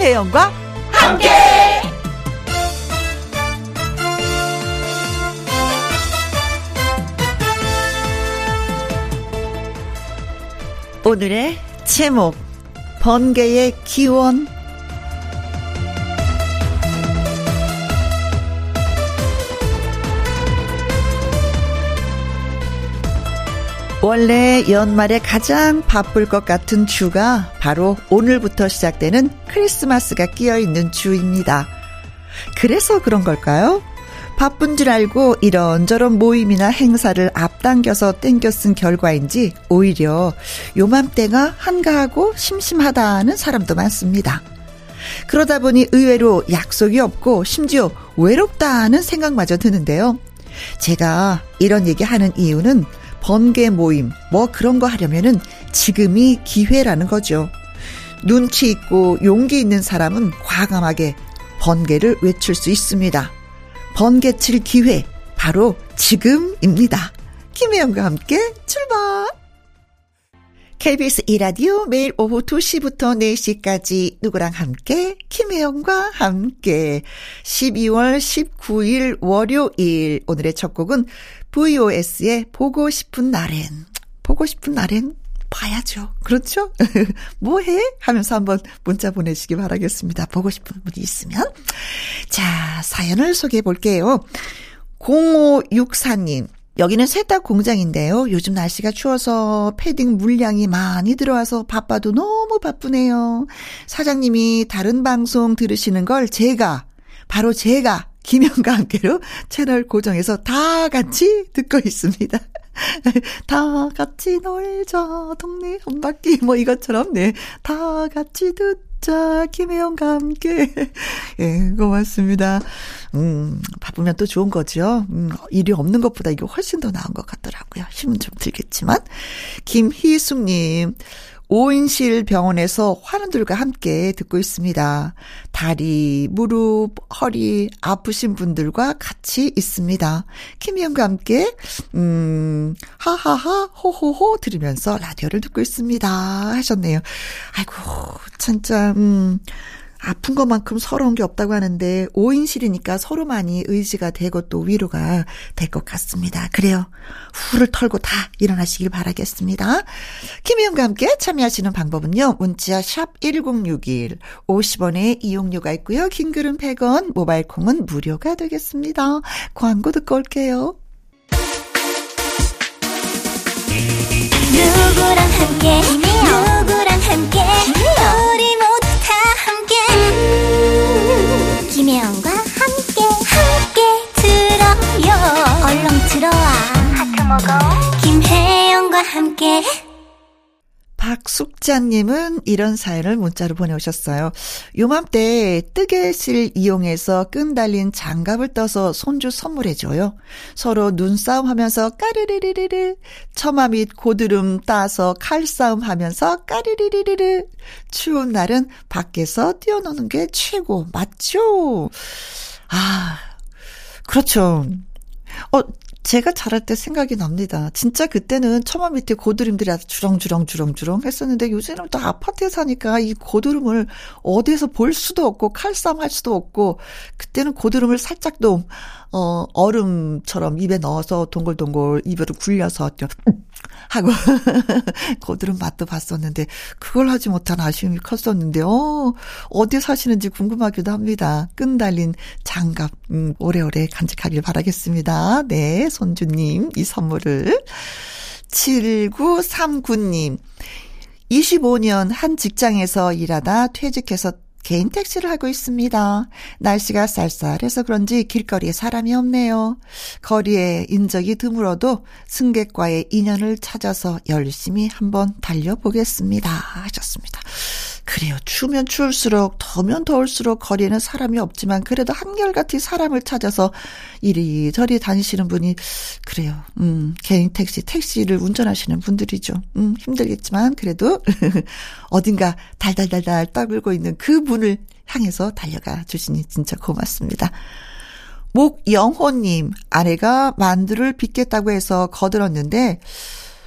김혜영과 함께. 오늘의 제목 번개의 기원 원래 연말에 가장 바쁠 것 같은 주가 바로 오늘부터 시작되는 크리스마스가 끼어 있는 주입니다. 그래서 그런 걸까요? 바쁜 줄 알고 이런저런 모임이나 행사를 앞당겨서 땡겨 쓴 결과인지 오히려 요맘때가 한가하고 심심하다는 사람도 많습니다. 그러다 보니 의외로 약속이 없고 심지어 외롭다는 생각마저 드는데요. 제가 이런 얘기 하는 이유는 번개 모임, 뭐 그런 거 하려면은 지금이 기회라는 거죠. 눈치 있고 용기 있는 사람은 과감하게 번개를 외칠 수 있습니다. 번개 칠 기회, 바로 지금입니다. 김혜영과 함께 출발! KBS 이라디오 매일 오후 2시부터 4시까지 누구랑 함께 김혜영과 함께 12월 19일 월요일 오늘의 첫 곡은 VOS의 보고 싶은 날엔 보고 싶은 날엔 봐야죠. 그렇죠? 뭐 해? 하면서 한번 문자 보내시기 바라겠습니다. 보고 싶은 분이 있으면. 자, 사연을 소개해 볼게요. 0564님. 여기는 세탁 공장인데요. 요즘 날씨가 추워서 패딩 물량이 많이 들어와서 바빠도 너무 바쁘네요. 사장님이 다른 방송 들으시는 걸 제가, 바로 제가 김영과 함께로 채널 고정해서 다 같이 듣고 있습니다. 다 같이 놀자, 동네 한 바퀴, 뭐 이것처럼, 네. 다 같이 듣 자, 김혜영과 함께. 예, 고맙습니다. 음, 바쁘면 또 좋은 거죠. 음, 일이 없는 것보다 이게 훨씬 더 나은 것 같더라고요. 힘은 좀 들겠지만. 김희숙님, 오인실 병원에서 환우들과 함께 듣고 있습니다. 다리, 무릎, 허리 아프신 분들과 같이 있습니다. 김희영과 함께 음 하하하 호호호 들으면서 라디오를 듣고 있습니다 하셨네요. 아이고 진짜 음 아픈 것만큼 서러운 게 없다고 하는데 5인실이니까 서로 많이 의지가 되고 또 위로가 될 것 같습니다. 그래요. 후를 털고 다 일어나시길 바라겠습니다. 김희영과 함께 참여하시는 방법은요. 문자 샵 1061, 50원의 이용료가 있고요. 긴 글은 100원, 모바일 콩은 무료가 되겠습니다. 광고 듣고 올게요. 누구랑 함께, 누구랑 함께, 우리 김혜영과 함께 함께 들어요. 얼렁 들어와. 하트 먹어. 김혜영과 함께 박숙자님은 이런 사연을 문자로 보내오셨어요. 요맘때 뜨개실 이용해서 끈 달린 장갑을 떠서 손주 선물해줘요. 서로 눈싸움 하면서 까르르르르르, 처마 및 고드름 따서 칼싸움 하면서 까르르르르르. 추운 날은 밖에서 뛰어노는 게 최고, 맞죠? 아, 그렇죠. 어, 제가 자랄 때 생각이 납니다. 진짜 그때는 처마 밑에 고드름들이 아주 주렁주렁 주렁주렁 했었는데 요새는 또 아파트에 사니까 이 고드름을 어디에서 볼 수도 없고 칼싸움 할 수도 없고 그때는 고드름을 살짝도 어 얼음처럼 입에 넣어서 동글동글 입으로 굴려서 하고 고드름 맛도 봤었는데 그걸 하지 못한 아쉬움이 컸었는데 어 어디 사시는지 궁금하기도 합니다. 끈 달린 장갑 음, 오래오래 간직하길 바라겠습니다. 네, 손주님 이 선물을 7939님 25년 한 직장에서 일하다 퇴직해서 개인 택시를 하고 있습니다. 날씨가 쌀쌀해서 그런지 길거리에 사람이 없네요. 거리에 인적이 드물어도 승객과의 인연을 찾아서 열심히 한번 달려보겠습니다. 하셨습니다. 그래요. 추우면 추울수록 더면 더울수록 거리에는 사람이 없지만 그래도 한결같이 사람을 찾아서 이리저리 다니시는 분이 그래요. 음, 개인 택시, 택시를 운전하시는 분들이죠. 음, 힘들겠지만 그래도 어딘가 달달달달 떠들고 있는 그 분을 향해서 달려가 주시니 진짜 고맙습니다. 목영호님, 아내가 만두를 빚겠다고 해서 거들었는데,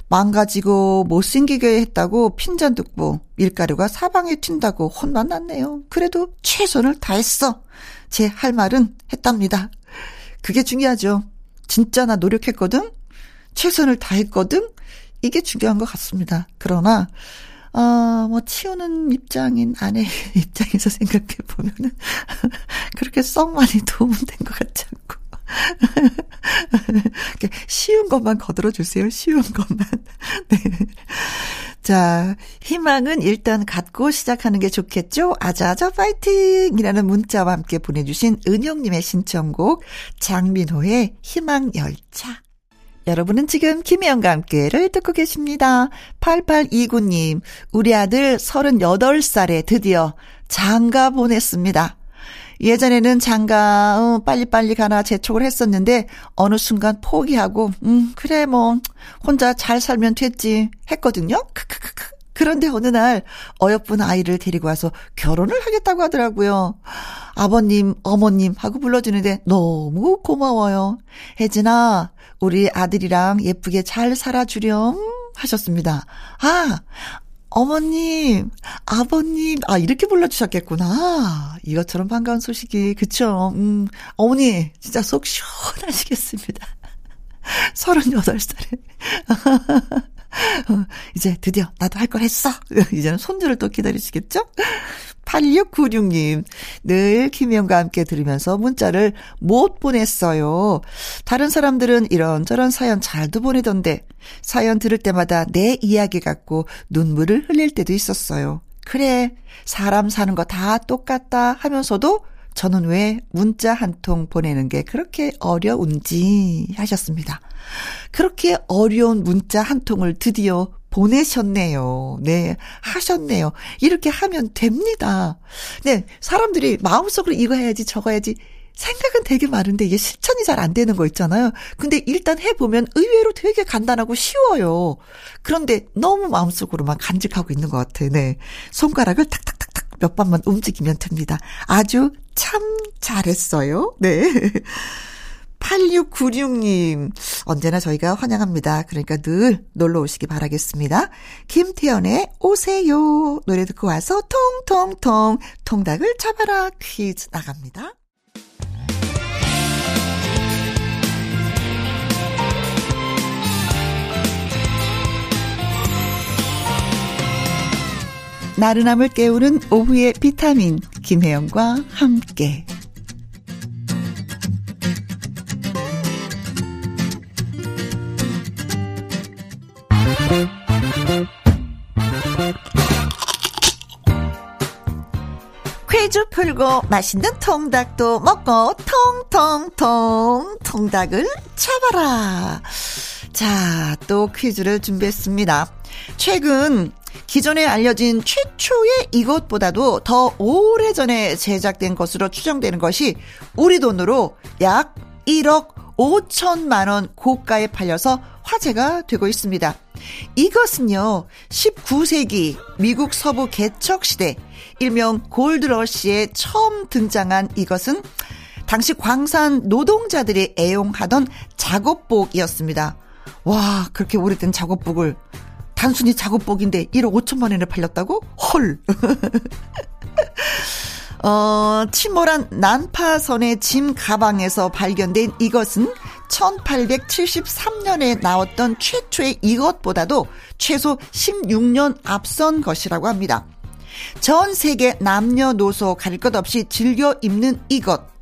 망가지고 못생기게 했다고 핀잔 듣고 밀가루가 사방에 튄다고 혼만 났네요. 그래도 최선을 다했어. 제 할 말은 했답니다. 그게 중요하죠. 진짜 나 노력했거든? 최선을 다했거든? 이게 중요한 것 같습니다. 그러나, 어, 뭐, 치우는 입장인 아내 입장에서 생각해 보면은, 그렇게 썩 많이 도움된 것 같지 않고. 쉬운 것만 거들어 주세요. 쉬운 것만. 네. 자, 희망은 일단 갖고 시작하는 게 좋겠죠? 아자아자 파이팅! 이라는 문자와 함께 보내주신 은영님의 신청곡, 장민호의 희망열차. 여러분은 지금 김혜영과 함께를 듣고 계십니다. 8829님, 우리 아들 38살에 드디어 장가 보냈습니다. 예전에는 장가 어, 빨리빨리 가나 재촉을 했었는데 어느 순간 포기하고 음 그래 뭐 혼자 잘 살면 됐지 했거든요. 크크크크. 그런데 어느 날 어여쁜 아이를 데리고 와서 결혼을 하겠다고 하더라고요. 아버님, 어머님 하고 불러주는데 너무 고마워요. 혜진아, 우리 아들이랑 예쁘게 잘 살아주렴 하셨습니다. 아, 어머님, 아버님, 아, 이렇게 불러주셨겠구나. 이것처럼 반가운 소식이, 그쵸. 음, 어머니, 진짜 속 시원하시겠습니다. 38살에. 이제 드디어 나도 할 걸 했어. 이제는 손주를 또 기다리시겠죠? 8696님, 늘 김혜영과 함께 들으면서 문자를 못 보냈어요. 다른 사람들은 이런저런 사연 잘도 보내던데, 사연 들을 때마다 내 이야기 같고 눈물을 흘릴 때도 있었어요. 그래, 사람 사는 거 다 똑같다 하면서도 저는 왜 문자 한 통 보내는 게 그렇게 어려운지 하셨습니다. 그렇게 어려운 문자 한 통을 드디어 보내셨네요. 네, 하셨네요. 이렇게 하면 됩니다. 네, 사람들이 마음속으로 이거 해야지, 저거 해야지. 생각은 되게 많은데 이게 실천이 잘 안 되는 거 있잖아요. 근데 일단 해보면 의외로 되게 간단하고 쉬워요. 그런데 너무 마음속으로만 간직하고 있는 것 같아요. 네. 손가락을 탁탁탁탁 몇 번만 움직이면 됩니다. 아주 참 잘했어요. 네. 8696님, 언제나 저희가 환영합니다. 그러니까 늘 놀러 오시기 바라겠습니다. 김태연의 오세요. 노래 듣고 와서 통통통 통닭을 잡아라 퀴즈 나갑니다. 나른함을 깨우는 오후의 비타민 김혜영과 함께 퀴즈 풀고 맛있는 통닭도 먹고 통통통 통닭을 잡아라. 자, 또 퀴즈를 준비했습니다. 최근 기존에 알려진 최초의 이것보다도 더 오래전에 제작된 것으로 추정되는 것이 우리 돈으로 약 1억 5천만 원 고가에 팔려서 화제가 되고 있습니다. 이것은요, 19세기 미국 서부 개척 시대, 일명 골드러시에 처음 등장한 이것은 당시 광산 노동자들이 애용하던 작업복이었습니다. 와, 그렇게 오래된 작업복을 단순히 작업복인데 1억 5천만 원에 팔렸다고? 헐. 어, 침몰한 난파선의 짐 가방에서 발견된 이것은 1873년에 나왔던 최초의 이것보다도 최소 16년 앞선 것이라고 합니다. 전 세계 남녀노소 가릴 것 없이 즐겨 입는 이것.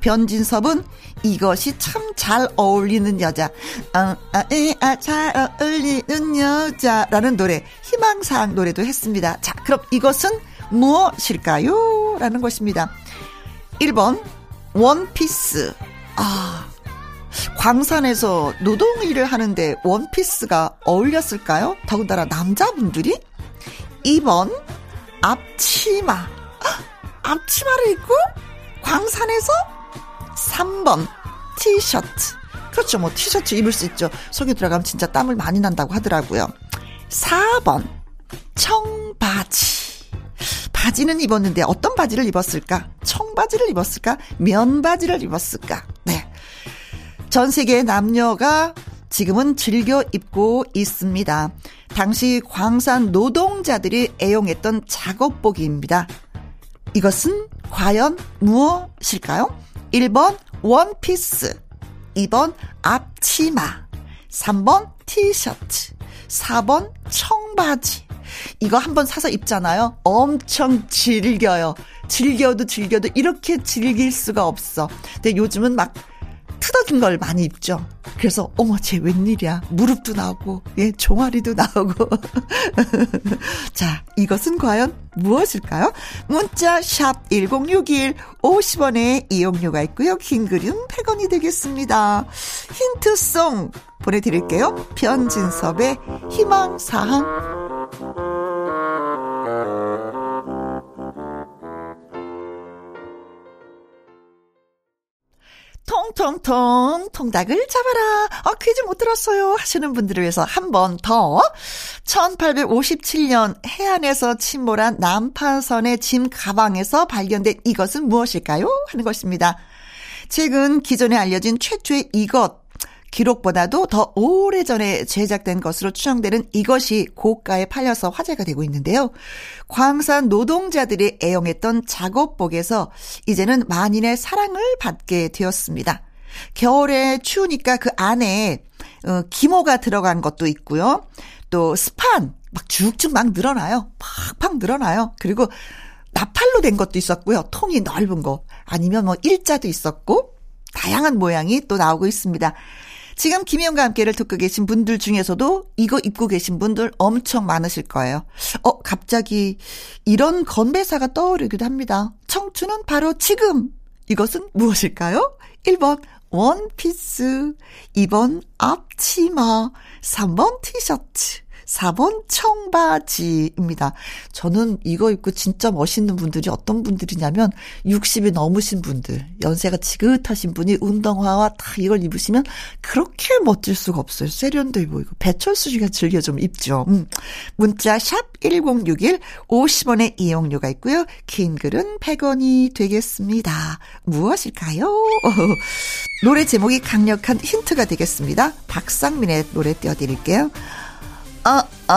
변진섭은 이것이 참 잘 어울리는 여자. 아, 아, 에, 아, 잘 어울리는 여자라는 노래, 희망사항 노래도 했습니다. 자, 그럼 이것은 무엇일까요? 라는 것입니다. 1번, 원피스. 아, 광산에서 노동 일을 하는데 원피스가 어울렸을까요? 더군다나 남자분들이? 2번, 앞치마. 앞치마를 입고 광산에서 3번, 티셔츠. 그렇죠. 뭐 티셔츠 입을 수 있죠. 속에 들어가면 진짜 땀을 많이 난다고 하더라고요. 4번, 청바지. 바지는 입었는데 어떤 바지를 입었을까? 청바지를 입었을까? 면바지를 입었을까? 네. 전 세계 남녀가 지금은 즐겨 입고 있습니다. 당시 광산 노동자들이 애용했던 작업복입니다. 이것은 과연 무엇일까요? 1번 원피스, 2번 앞치마, 3번 티셔츠, 4번 청바지. 이거 한번 사서 입잖아요. 엄청 즐겨요. 즐겨도 즐겨도 이렇게 즐길 수가 없어. 근데 요즘은 막 틀어진 걸 많이 입죠. 그래서 어머 쟤 웬일이야 무릎도 나오고 예 종아리도 나오고 자 이것은 과연 무엇일까요? 문자 샵 1061 50원에 이용료가 있고요. 긴 글은 100원이 되겠습니다. 힌트송 보내드릴게요. 변진섭의 희망사항 통통통 통닭을 잡아라. 아 퀴즈 못 들었어요 하시는 분들을 위해서 한 번 더. 1857년 해안에서 침몰한 남파선의 짐 가방에서 발견된 이것은 무엇일까요? 하는 것입니다. 최근 기존에 알려진 최초의 이것 기록보다도 더 오래전에 제작된 것으로 추정되는 이것이 고가에 팔려서 화제가 되고 있는데요. 광산 노동자들이 애용했던 작업복에서 이제는 만인의 사랑을 받게 되었습니다. 겨울에 추우니까 그 안에 어, 기모가 들어간 것도 있고요. 또 스판 막 쭉쭉 막 늘어나요. 팍팍 늘어나요. 그리고 나팔로 된 것도 있었고요. 통이 넓은 거. 아니면 뭐 일자도 있었고 다양한 모양이 또 나오고 있습니다. 지금 김희영과 함께를 듣고 계신 분들 중에서도 이거 입고 계신 분들 엄청 많으실 거예요. 어, 갑자기 이런 건배사가 떠오르기도 합니다. 청춘은 바로 지금. 이것은 무엇일까요? 1번 원피스, 2번 앞치마, 3번 티셔츠, 4번 청바지입니다. 저는 이거 입고 진짜 멋있는 분들이 어떤 분들이냐면 60이 넘으신 분들, 연세가 지긋하신 분이 운동화와 다 이걸 입으시면 그렇게 멋질 수가 없어요. 세련돼 보이고 배철수 씨가 즐겨 좀 입죠. 음. 문자 샵 1061, 50원의 이용료가 있고요. 긴 글은 100원이 되겠습니다. 무엇일까요? 노래 제목이 강력한 힌트가 되겠습니다. 박상민의 노래 띄워드릴게요. 어, 어,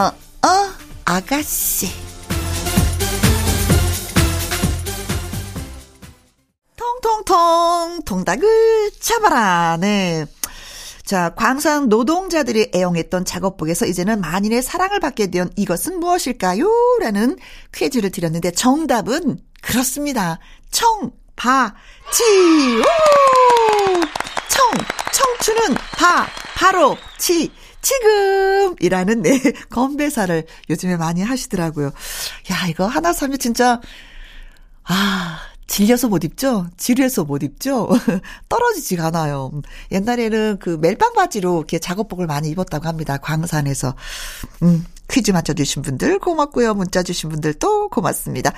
어, 아가씨. 통통통, 통닭을 잡아라. 네. 자, 광산 노동자들이 애용했던 작업복에서 이제는 만인의 사랑을 받게 된 이것은 무엇일까요? 라는 퀴즈를 드렸는데 정답은 그렇습니다. 청, 바, 지, 오! 청, 청춘은 바, 바로, 지, 지금이라는 네 건배사를 요즘에 많이 하시더라고요. 야 이거 하나 사면 진짜 아 질려서 못 입죠? 지루해서 못 입죠? 떨어지지가 않아요. 옛날에는 그 멜빵 바지로 이렇게 작업복을 많이 입었다고 합니다. 광산에서. 음, 퀴즈 맞춰주신 분들 고맙고요. 문자 주신 분들도 고맙습니다.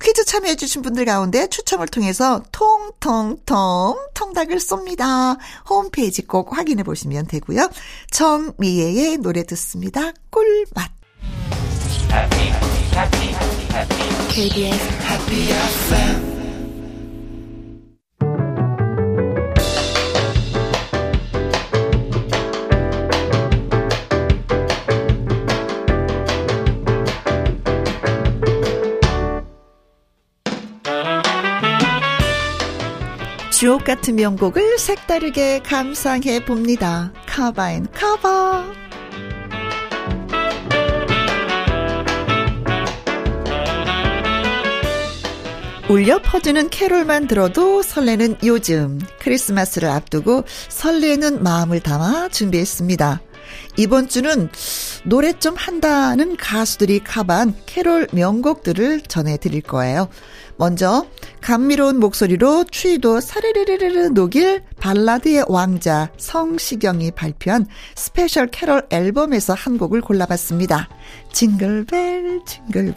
퀴즈 참여해주신 분들 가운데 추첨을 통해서 통통통 통닭을 sob니다. 홈페이지 꼭 확인해 보시면 되고요. 정미애의 노래 듣습니다. 꿀맛. KBS Happy FM 같은 명곡을 색다르게 감상해 봅니다. 카바인 카바. 울려 퍼지는 캐롤만 들어도 설레는 요즘 크리스마스를 앞두고 설레는 마음을 담아 준비했습니다. 이번 주는 노래 좀 한다는 가수들이 커버한 캐롤 명곡들을 전해드릴 거예요. 먼저 감미로운 목소리로 추위도 사르르르르 녹일 발라드의 왕자 성시경이 발표한 스페셜 캐롤 앨범에서 한 곡을 골라봤습니다. 징글벨 징글벨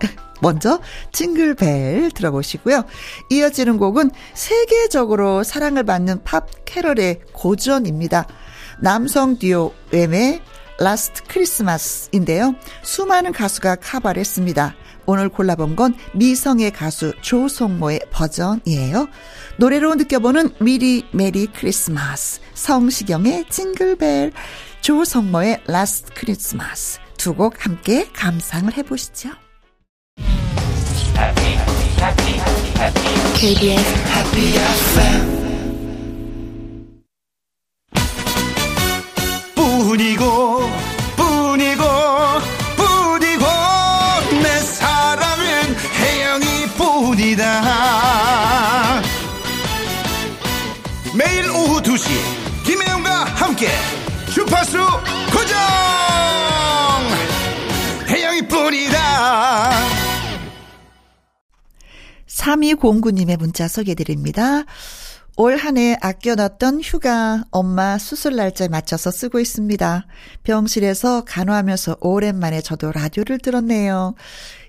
먼저 징글벨 들어보시고요. 이어지는 곡은 세계적으로 사랑을 받는 팝 캐럴의 고전입니다. 남성 듀오 웸의 Last Christmas인데요. 수많은 가수가 카바를 했습니다. 오늘 골라본 건 미성의 가수 조성모의 버전이에요. 노래로 느껴보는 미리 메리 크리스마스, 성시경의 징글벨, 조성모의 라스트 크리스마스 두 곡 함께 감상을 해보시죠. KBS Happy FM 뿐이고 뿐이고 3209님의 문자 소개해드립니다. 올 한해 아껴놨던 휴가 엄마 수술 날짜에 맞춰서 쓰고 있습니다. 병실에서 간호하면서 오랜만에 저도 라디오를 들었네요.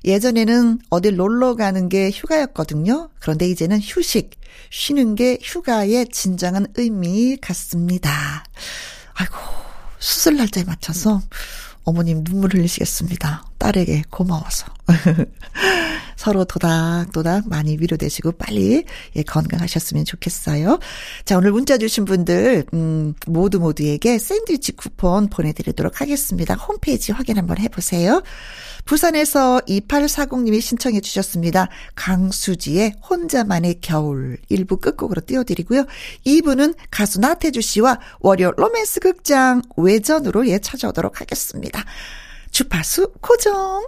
예전에는 어딜 놀러 가는 게 휴가였거든요. 그런데 이제는 휴식, 쉬는 게 휴가의 진정한 의미 같습니다. 아이고, 수술 날짜에 맞춰서 어머님 눈물 흘리시겠습니다. 딸에게 고마워서. 서로 도닥도닥 많이 위로되시고 빨리 예, 건강하셨으면 좋겠어요. 자, 오늘 문자 주신 분들, 음, 모두 모두에게 샌드위치 쿠폰 보내드리도록 하겠습니다. 홈페이지 확인 한번 해보세요. 부산에서 2840님이 신청해 주셨습니다. 강수지의 혼자만의 겨울 일부 끝곡으로 띄워드리고요. 2부는 가수 나태주 씨와 월요 로맨스 극장 외전으로 예 찾아오도록 하겠습니다. 주파수 고정.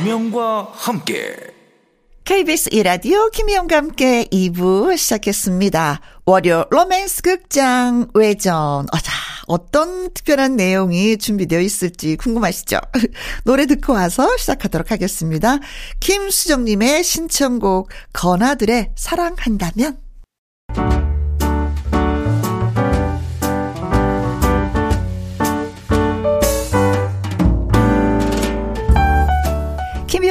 김혜영과 함께 KBS 이라디오 김희영과 함께 2부 시작했습니다. 월요 로맨스 극장 외전. 어자, 어떤 특별한 내용이 준비되어 있을지 궁금하시죠? 노래 듣고 와서 시작하도록 하겠습니다. 김수정님의 신청곡 건아들의 사랑한다면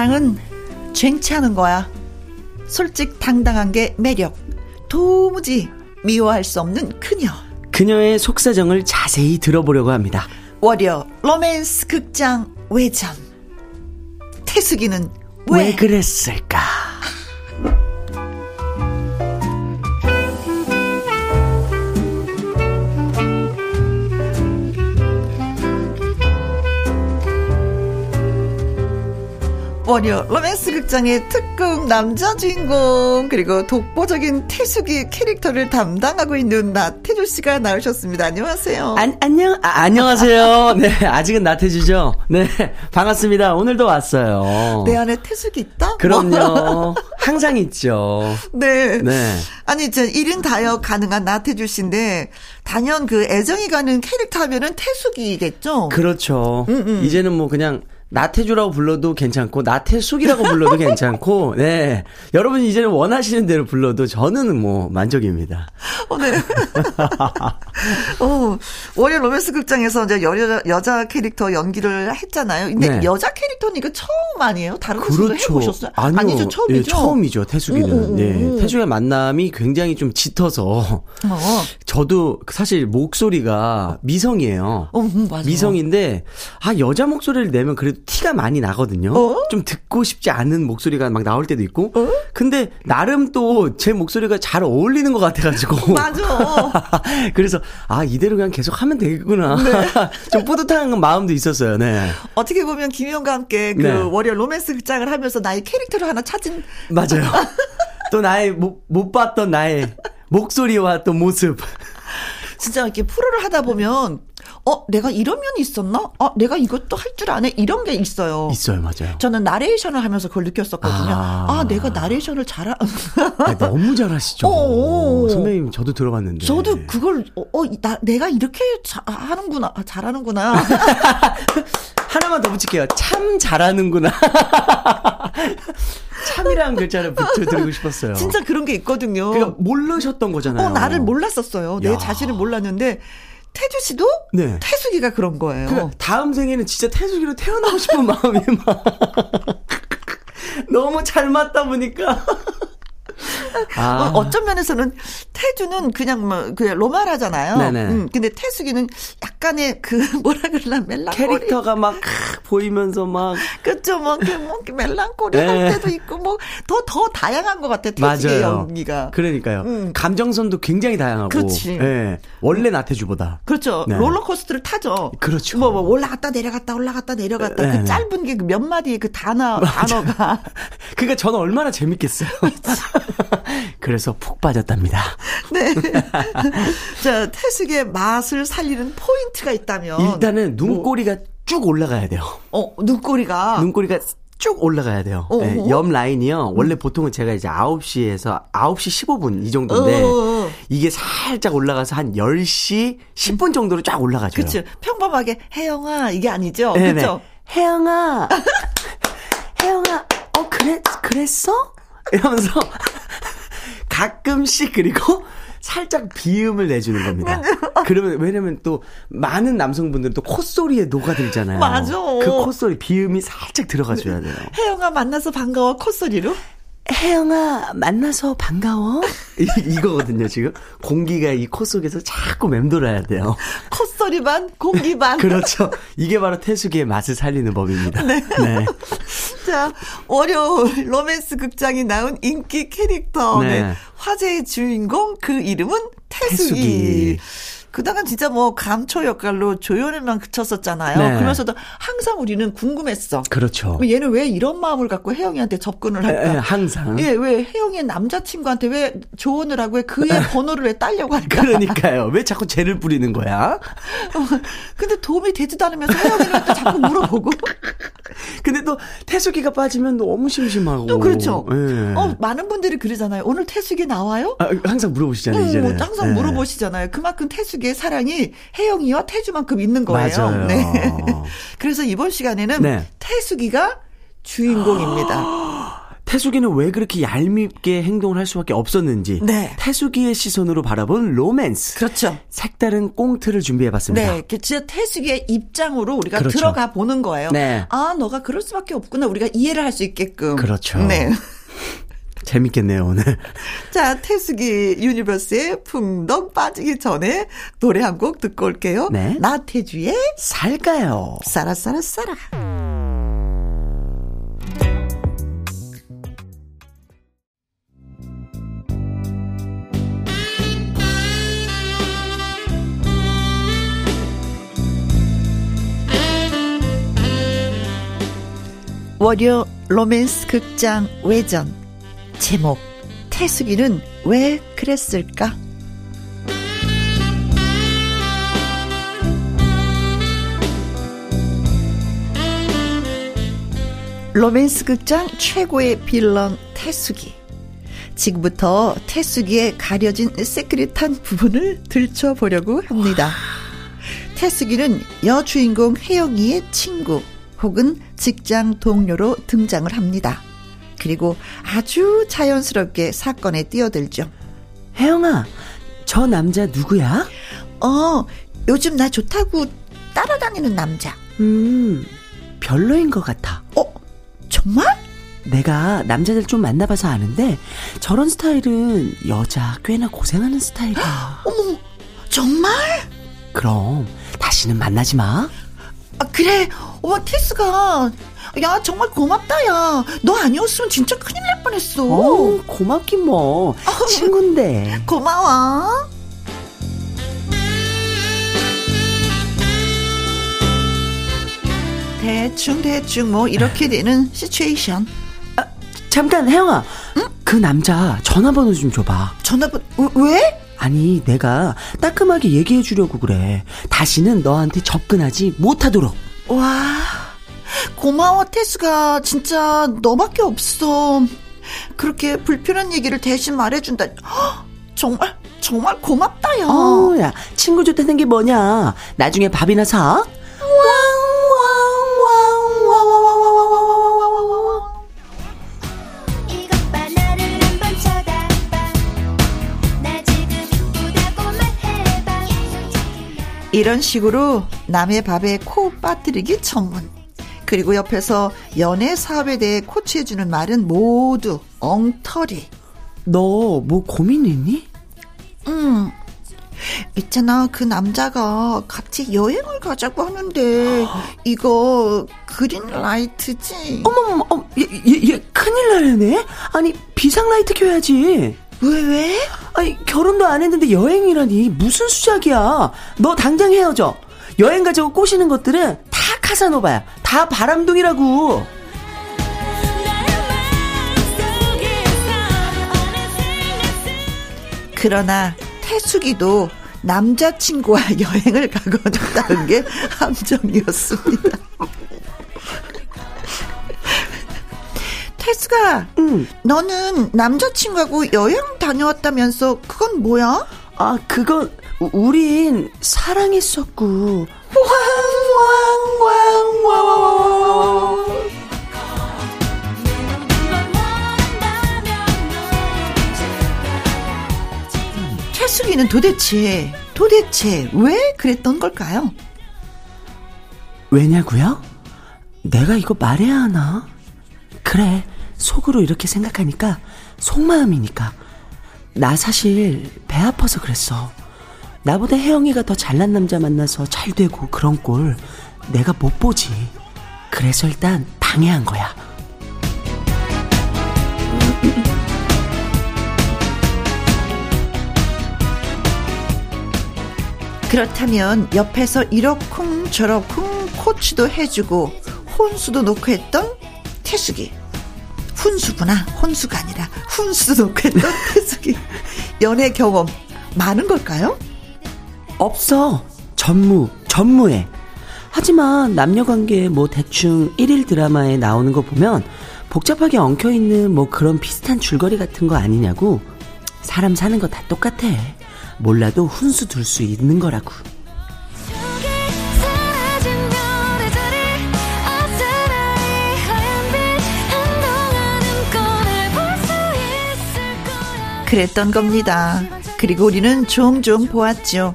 사랑은 쟁취하는 거야. 솔직 당당한 게 매력. 도무지 미워할 수 없는 그녀. 그녀의 속사정을 자세히 들어보려고 합니다. 월요 로맨스 극장 외전. 태숙이는 왜, 왜 그랬을까? 월요 로맨스 극장의 특급 남자 주인공 그리고 독보적인 태숙이 캐릭터를 담당하고 있는 나태주 씨가 나오셨습니다. 안녕하세요. 안, 안녕 아, 안녕하세요. 네 아직은 나태주죠. 네 반갑습니다. 오늘도 왔어요. 내 안에 태숙이 있다? 그럼요. 항상 있죠. 네. 네. 아니, 저 1인 다역 가능한 나태주 씨인데, 단연 그 애정이 가는 캐릭터 하면은 태숙이겠죠? 그렇죠. 음, 음. 이제는 뭐 그냥 나태주라고 불러도 괜찮고 나태숙이라고 불러도 괜찮고 네 여러분 이제는 원하시는 대로 불러도 저는 뭐 만족입니다. 어, 네. 어, 월요 로맨스 극장에서 이제 여자, 여자 캐릭터 연기를 했잖아요. 근데 네. 여자 캐릭터는 이거 처음 아니에요? 다른 그렇죠. 해보셨어요? 아니요. 아니죠, 처음이죠. 예, 처음이죠. 태숙이는. 예. 음. 태숙의 만남이 굉장히 좀 짙어서 어, 저도 사실 목소리가 미성이에요. 어, 음, 맞아. 미성인데 아 여자 목소리를 내면 그래도 티가 많이 나거든요. 어? 좀 듣고 싶지 않은 목소리가 막 나올 때도 있고. 근데 나름 또 제 목소리가 잘 어울리는 것 같아가지고. 맞아. 그래서 아 이대로 그냥 계속 하면 되겠구나. 네. 좀 뿌듯한 마음도 있었어요. 네. 어떻게 보면 김희영과 함께 그 네. 월요 로맨스 극장을 하면서 나의 캐릭터를 하나 찾은 맞아요. 또 나의 못, 못 봤던 나의 목소리와 또 모습. 진짜 이렇게 프로를 하다 보면 어 내가 이런 면이 있었나? 어 내가 이것도 할 줄 아네 이런 게 있어요. 있어요, 맞아요. 저는 나레이션을 하면서 그걸 느꼈었거든요. 아. 아, 내가 나레이션을 잘, 하... 아, 너무 잘하시죠. 어어. 선배님 저도 들어봤는데. 저도 그걸, 어, 어, 나, 내가 이렇게 자, 하는구나, 아, 잘하는구나. 하나만 더 붙일게요. 참 잘하는구나. 참이라는 글자를 붙여드리고 싶었어요. 진짜 그런 게 있거든요. 그러니까 모르셨던 거잖아요. 어, 나를 몰랐었어요. 내 야. 자신을 몰랐는데, 태주 씨도 네. 태숙이가 그런 거예요. 그러니까 다음 생에는 진짜 태숙이로 태어나고 싶은 마음이 막 너무 잘 맞다 보니까. 아. 어, 어쩐 면에서는 태주는 그냥 뭐 그냥 로말하잖아요. 네네. 음, 근데 태숙이는 약간의 그 뭐라 그러나 멜랑코리 캐릭터가 막 보이면서 막 그죠 뭐, 그, 뭐 이렇게 멜랑코리 할 네. 때도 있고 뭐 더 더 다양한 것 같아 태숙의 맞아요. 연기가. 그러니까요. 음. 감정선도 굉장히 다양하고. 그렇지. 예. 원래 나태주보다. 그렇죠. 네. 롤러코스터를 타죠. 그렇죠. 뭐, 뭐 올라갔다 내려갔다 올라갔다 내려갔다 네, 그 네. 짧은 게 몇 마디의 그 단어 단어가 그러니까 저는 얼마나 재밌겠어요. 그래서 푹 빠졌답니다. 네. 자 태숙의 맛을 살리는 포인트가 있다면 일단은 눈꼬리가 쭉 올라가야 돼요. 어 눈꼬리가 눈꼬리가 쭉 올라가야 돼요. 어, 네, 어. 옆 라인이요. 원래 보통은 제가 이제 9시에서 9시 15분 이 정도인데 어, 어, 어. 이게 살짝 올라가서 한 10시 10분 정도로 쫙 올라가죠. 그렇죠. 평범하게 혜영아 이게 아니죠. 그렇죠. 혜영아, 혜영아, 어 그래 그랬어? 이러면서 가끔씩 그리고 살짝 비음을 내주는 겁니다. 그러면 왜냐면 또 많은 남성분들은 또 콧소리에 녹아들잖아요. 맞아. 그 콧소리 비음이 살짝 들어가줘야 돼요. 혜영아 만나서 반가워 콧소리로. 혜영아 만나서 반가워. 이, 이거거든요 지금 공기가 이 코 속에서 자꾸 맴돌아야 돼요. 콧소리 반 공기 반. 그렇죠. 이게 바로 태숙이의 맛을 살리는 법입니다. 네. 자, 월요 로맨스 극장이 나온 인기 캐릭터. 네. 네. 화제의 주인공 그 이름은 태숙이. 태숙이. 그동안 진짜 뭐 감초 역할로 조연에만 그쳤었잖아요. 네. 그러면서도 항상 우리는 궁금했어. 그렇죠. 뭐 얘는 왜 이런 마음을 갖고 혜영이한테 접근을 할까? 에, 에, 항상. 예, 왜 혜영이의 남자친구한테 왜 조언을 하고 왜 그의 번호를 왜 따려고 할까? 그러니까요. 왜 자꾸 죄를 뿌리는 거야? 근데 도움이 되지도 않으면서 혜영이한테 자꾸 물어보고. 근데 또 태숙이가 빠지면 너무 심심하고. 또 그렇죠. 예. 어, 많은 분들이 그러잖아요. 오늘 태숙이 나와요? 아, 항상 물어보시잖아요, 이제는. 음, 항상 예. 물어보시잖아요. 그만큼 태숙의 사랑이 혜영이와 태주만큼 있는 거예요. 맞아요. 네. 그래서 이번 시간에는 네. 태숙이가 주인공입니다. 태숙이는 왜 그렇게 얄밉게 행동을 할 수밖에 없었는지. 네. 태숙이의 시선으로 바라본 로맨스. 그렇죠. 색다른 꽁트를 준비해봤습니다. 네, 그 진짜 태숙이의 입장으로 우리가 그렇죠. 들어가 보는 거예요. 네. 아, 너가 그럴 수밖에 없구나. 우리가 이해를 할 수 있게끔. 그렇죠. 네. 재밌겠네요, 오늘. 자, 태숙이 유니버스에 풍덩 빠지기 전에 노래 한 곡 듣고 올게요. 네. 나태주의 살까요? 싸라싸라싸라. 월요 로맨스 극장 외전 제목 태숙이는 왜 그랬을까? 로맨스 극장 최고의 빌런 태숙이 지금부터 태숙이의 가려진 세크릿한 부분을 들춰보려고 합니다. 태숙이는 여주인공 혜영이의 친구 혹은 직장 동료로 등장을 합니다. 그리고 아주 자연스럽게 사건에 뛰어들죠. 혜영아, 저 남자 누구야? 어, 요즘 나 좋다고 따라다니는 남자. 음, 별로인 것 같아. 어, 정말? 내가 남자들 좀 만나봐서 아는데 저런 스타일은 여자 꽤나 고생하는 스타일이야. 어머, 정말? 그럼 다시는 만나지 마. 아, 그래. 어머, 티스가. 야, 정말 고맙다, 야. 너 아니었으면 진짜 큰일 날 뻔했어. 어, 고맙긴 뭐. 친군데. 고마워. 대충, 대충, 뭐, 이렇게 되는 시츄에이션. 아, 잠깐, 혜영아. 응? 그 남자 전화번호 좀 줘봐. 전화번호, 왜? 아니, 내가 따끔하게 얘기해 주려고 그래. 다시는 너한테 접근하지 못하도록. 와, 고마워, 태수가. 진짜 너밖에 없어. 그렇게 불편한 얘기를 대신 말해준다. 허, 정말, 정말 고맙다, 야. 어, 야, 친구 좋다는 게 뭐냐. 나중에 밥이나 사. 이런 식으로 남의 밥에 코 빠뜨리기 전문. 그리고 옆에서 연애 사업에 대해 코치해주는 말은 모두 엉터리. 너 뭐 고민 있니? 응. 있잖아, 그 남자가 같이 여행을 가자고 하는데, 이거, 그린라이트지? 어머머, 어, 얘, 얘, 얘 큰일 나네? 아니, 비상라이트 켜야지. 왜, 왜? 아니, 결혼도 안 했는데 여행이라니. 무슨 수작이야. 너 당장 헤어져. 여행 가자고 꼬시는 것들은 다 카사노바야. 다 바람둥이라고. 그러나 태숙이도 남자친구와 여행을 가거든다는 게 함정이었습니다. 태수가, 응. 너는 남자친구하고 여행 다녀왔다면서 그건 뭐야? 아, 그건 우린 사랑했었고. 왕왕왕왕왕왕 태숙이는 도대체 도대체 왜 그랬던 걸까요? 왜냐고요? 내가 이거 말해야 하나? 그래. 속으로 이렇게 생각하니까 속마음이니까 나 사실 배 아파서 그랬어. 나보다 혜영이가 더 잘난 남자 만나서 잘 되고 그런 꼴 내가 못 보지. 그래서 일단 방해한 거야. 그렇다면 옆에서 이러쿵 저러쿵 코치도 해주고 혼수도 놓고 했던 태숙이 훈수구나. 혼수가 아니라 훈수 놓겠던 태숙이. 연애 경험 많은 걸까요? 없어. 전무, 전무해. 하지만 남녀 관계 뭐 대충 1일 드라마에 나오는 거 보면 복잡하게 엉켜 있는 뭐 그런 비슷한 줄거리 같은 거 아니냐고. 사람 사는 거 다 똑같아. 몰라도 훈수 둘 수 있는 거라고. 그랬던 겁니다. 그리고 우리는 종종 보았죠.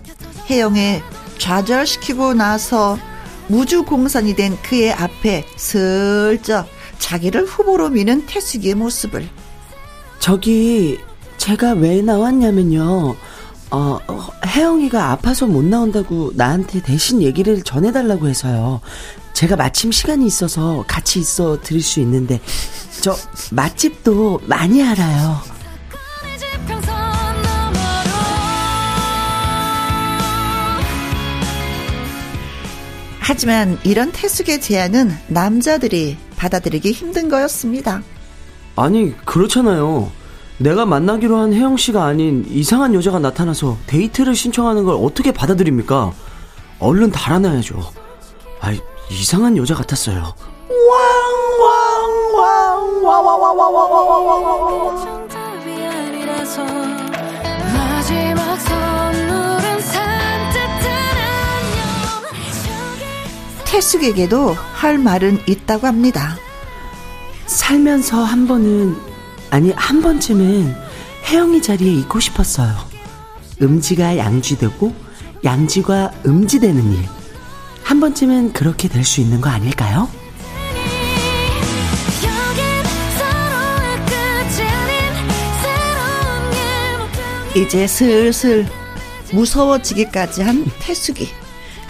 혜영의 좌절시키고 나서 무주공산이 된 그의 앞에 슬쩍 자기를 후보로 미는 태숙이의 모습을. 저기 제가 왜 나왔냐면요. 어, 혜영이가 아파서 못 나온다고 나한테 대신 얘기를 전해달라고 해서요. 제가 마침 시간이 있어서 같이 있어 드릴 수 있는데, 저 맛집도 많이 알아요. 하지만 이런 태숙의 제안은 남자들이 받아들이기 힘든 거였습니다. 아니, 그렇잖아요. 내가 만나기로 한 혜영 씨가 아닌 이상한 여자가 나타나서 데이트를 신청하는 걸 어떻게 받아들입니까? 얼른 달아나야죠. 아, 이상한 여자 같았어요. 태숙에게도 할 말은 있다고 합니다. 살면서 한 번은, 아니, 한 번쯤은 혜영이 자리에 있고 싶었어요. 음지가 양쥐되고, 양쥐가 음지되는 일. 한 번쯤은 그렇게 될 수 있는 거 아닐까요? 이제 슬슬 무서워지기까지 한 태숙이.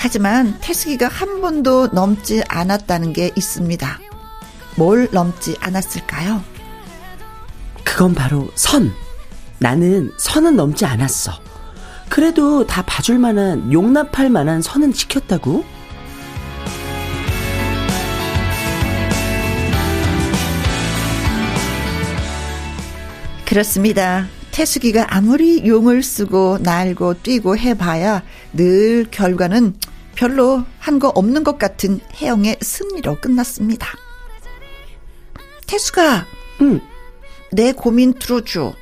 하지만 태숙이가 한 번도 넘지 않았다는 게 있습니다. 뭘 넘지 않았을까요? 그건 바로 선. 나는 선은 넘지 않았어. 그래도 다 봐줄 만한, 용납할 만한 선은 지켰다고? 그렇습니다. 태숙이가 아무리 용을 쓰고 날고 뛰고 해봐야 늘 결과는 별로 한 거 없는 것 같은 혜영의 승리로 끝났습니다. 태수가, 응. 내 고민 들어줘.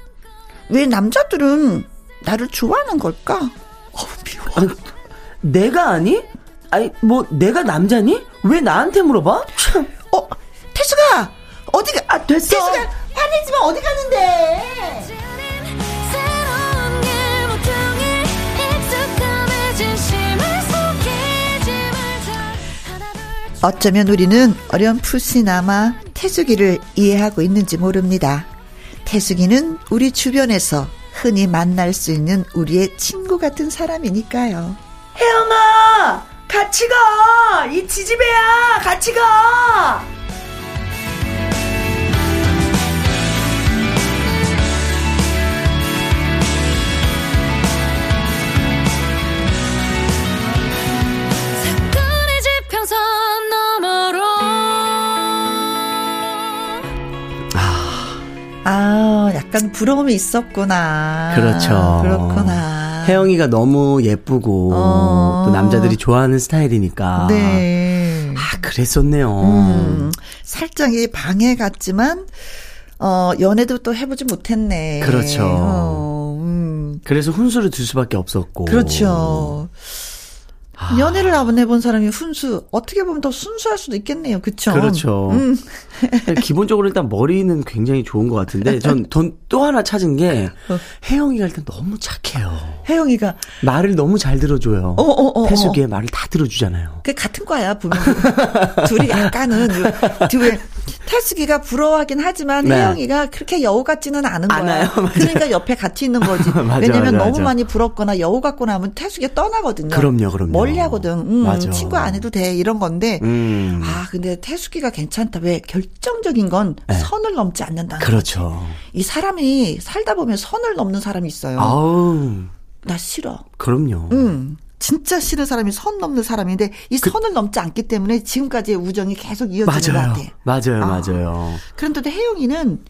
왜 남자들은 나를 좋아하는 걸까? 어, 미워. 아, 내가 아니? 아니, 뭐, 내가 남자니? 왜 나한테 물어봐? 참. 어, 태수가! 어디가, 아, 됐어. 태수가, 화내지 마, 어디 가는데? 어쩌면 우리는 어렴풋이나마 태숙이를 이해하고 있는지 모릅니다. 태숙이는 우리 주변에서 흔히 만날 수 있는 우리의 친구 같은 사람이니까요. 혜영아! 같이 가! 이 지지배야! 같이 가! 아, 약간 부러움이 있었구나. 그렇죠. 그렇구나. 혜영이가 너무 예쁘고 어. 또 남자들이 좋아하는 스타일이니까. 네. 아, 그랬었네요. 음, 살짝 이 방해 같지만 어, 연애도 또 해보지 못했네. 그렇죠. 어, 음. 그래서 훈수를 둘 수밖에 없었고. 그렇죠. 아. 연애를 안 해본 사람이 훈수 어떻게 보면 더 순수할 수도 있겠네요. 그렇죠. 그렇죠. 음. 기본적으로 일단 머리는 굉장히 좋은 것 같은데 전 또 하나 찾은 게 어. 혜영이가 일단 너무 착해요. 혜영이가 말을 너무 잘 들어줘요. 어, 어, 어, 태숙이의 말을 다 들어주잖아요. 그 같은 과야 분명. 둘이 약간은 둘이 태숙이가 부러워하긴 하지만 네. 혜영이가 그렇게 여우 같지는 않은. 않아요, 그러니까 옆에 같이 있는 거지. 맞아, 왜냐면 맞아, 너무 맞아. 많이 부럽거나 여우 같고 나면 태숙이 떠나거든요. 그럼요, 그럼요. 멀리 하거든. 음, 맞아. 친구 안 해도 돼 이런 건데. 음. 아 근데 태숙이가 괜찮다. 왜 결정적인 건 네. 선을 넘지 않는다는 그렇죠. 거지. 이 사람이 살다 보면 선을 넘는 사람이 있어요. 아우. 나 싫어. 그럼요. 음. 진짜 싫은 사람이 선 넘는 사람인데 이 그, 선을 넘지 않기 때문에 지금까지의 우정이 계속 이어지는 맞아요. 것 같아. 맞아요, 아. 맞아요. 그런데도 혜영이는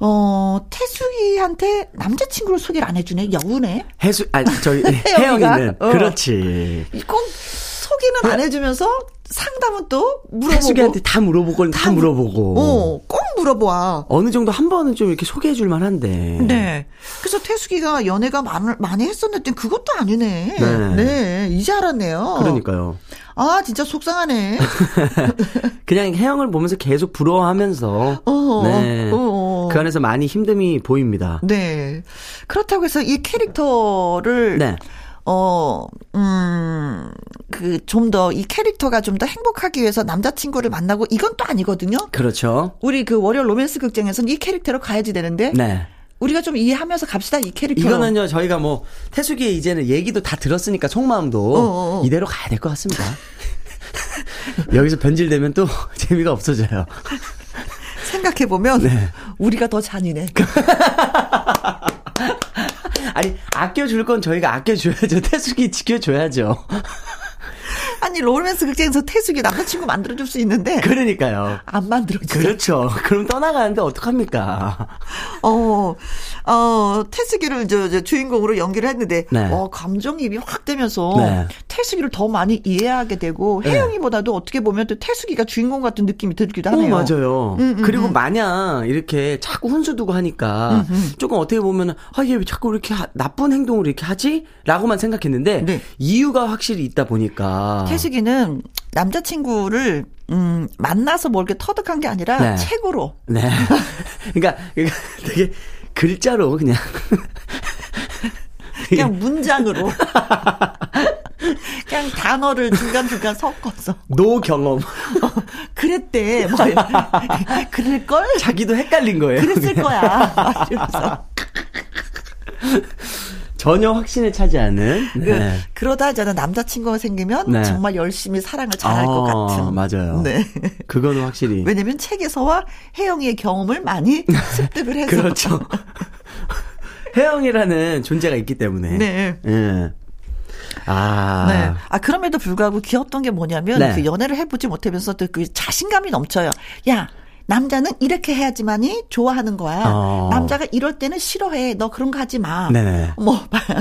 어 태숙이한테 남자친구를 소개를 안 해주네 여우네. 해수 아니 저희 혜영이는 어. 그렇지. 꼭 소개는 안 해주면서 상담은 또 물어보고. 태숙이한테 다 물어보고 다, 다 물어보고. 어, 꼭 물어봐. 어느 정도 한 번은 좀 이렇게 소개해줄 만한데. 네. 그래서 태숙이가 연애가 많, 많이 했었는데 그것도 아니네. 네. 네. 이제 알았네요. 그러니까요. 아, 진짜 속상하네. 그냥 혜영을 보면서 계속 부러워하면서. 어, 네. 어, 그 안에서 많이 힘듦이 보입니다. 네. 그렇다고 해서 이 캐릭터를. 네. 어, 음, 그, 좀 더, 이 캐릭터가 좀 더 행복하기 위해서 남자친구를 만나고, 이건 또 아니거든요? 그렇죠. 우리 그 월요 로맨스 극장에서는 이 캐릭터로 가야지 되는데. 네. 우리가 좀 이해하면서 갑시다, 이 캐릭터. 이거는요, 저희가 뭐, 태숙이의 이제는 얘기도 다 들었으니까, 속마음도 어어어. 이대로 가야 될 것 같습니다. 여기서 변질되면 또 재미가 없어져요. 생각해 보면, 네. 우리가 더 잔인해. 아니, 아껴줄 건 저희가 아껴줘야죠. 태숙이 지켜줘야죠. 아니 로맨스 극장에서 태숙이 남자친구 만들어줄 수 있는데 그러니까요. 안 만들어줘. 그렇죠. 그럼 떠나가는데 어떡합니까? 어, 어, 태숙이를 저, 저 주인공으로 연기를 했는데, 네. 어, 감정입이 확 되면서 네. 태숙이를 더 많이 이해하게 되고, 혜영이보다도 어떻게 보면 또 태숙이가 주인공 같은 느낌이 들기도 어, 하네요. 맞아요. 음, 음, 그리고 음. 마냥 이렇게 자꾸 훈수 두고 하니까 조금 어떻게 보면 아, 얘 왜 자꾸 이렇게 하- 나쁜 행동을 이렇게 하지? 라고만 생각했는데 네. 이유가 확실히 있다 보니까 태숙이는 남자친구를, 음, 만나서 뭐 이렇게 터득한 게 아니라 네. 책으로. 네. 그러니까, 그러니까 되게 글자로 그냥 그냥 문장으로. 그냥 단어를 중간중간 섞어서. 노 경험 그랬대. 뭐, 그럴걸? 자기도 헷갈린 거예요. 그랬을 거야. 막 이러면서. 전혀 확신에 차지 않은. 네. 그, 러다 저는 남자친구가 생기면 네. 정말 열심히 사랑을 잘할 것 아, 같은. 맞아요. 네. 그거는 확실히. 왜냐면 책에서와 혜영이의 경험을 많이 습득을 해서. 그렇죠. 혜영이라는 존재가 있기 때문에. 네. 예. 아. 네. 아, 그럼에도 불구하고 귀엽던 게 뭐냐면, 네. 그 연애를 해보지 못하면서도 그 자신감이 넘쳐요. 야, 남자는 이렇게 해야지만이 좋아하는 거야. 어. 남자가 이럴 때는 싫어해. 너 그런 거 하지 마. 네네. 뭐,